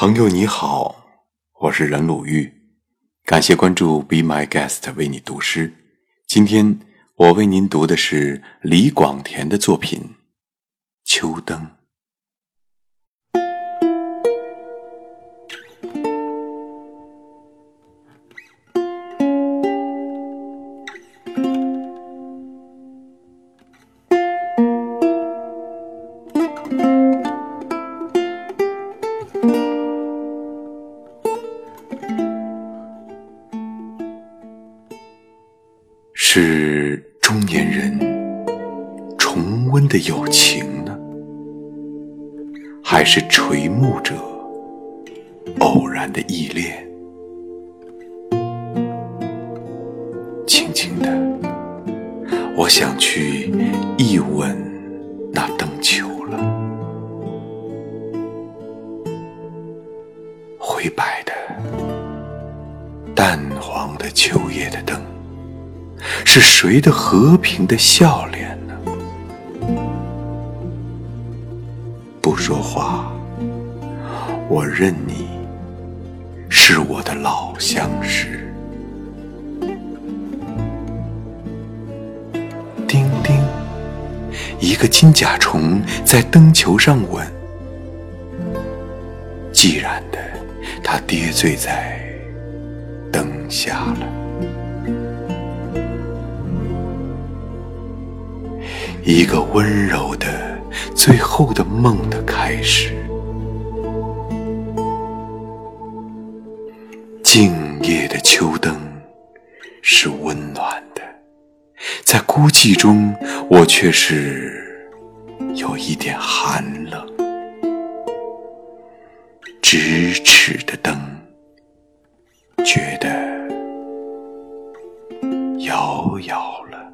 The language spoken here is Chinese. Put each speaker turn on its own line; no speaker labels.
朋友你好，我是任鲁豫，感谢关注 Be My Guest 为你读诗。今天我为您读的是李广田的作品《秋灯》。是中年人重温的友情呢，还是垂暮者偶然的依恋？轻轻的，我想去一吻那灯球了，灰白的、淡黄的秋夜的灯。是谁的和平的笑脸呢？不说话，我认你是我的老相识。叮叮，一个金甲虫在灯球上吻，寂然的，它跌坠在灯下了。一个温柔的、最后的梦的开始。静夜的秋灯是温暖的，在孤寂中，我却是有一点寒冷。咫尺的灯，觉得遥遥了。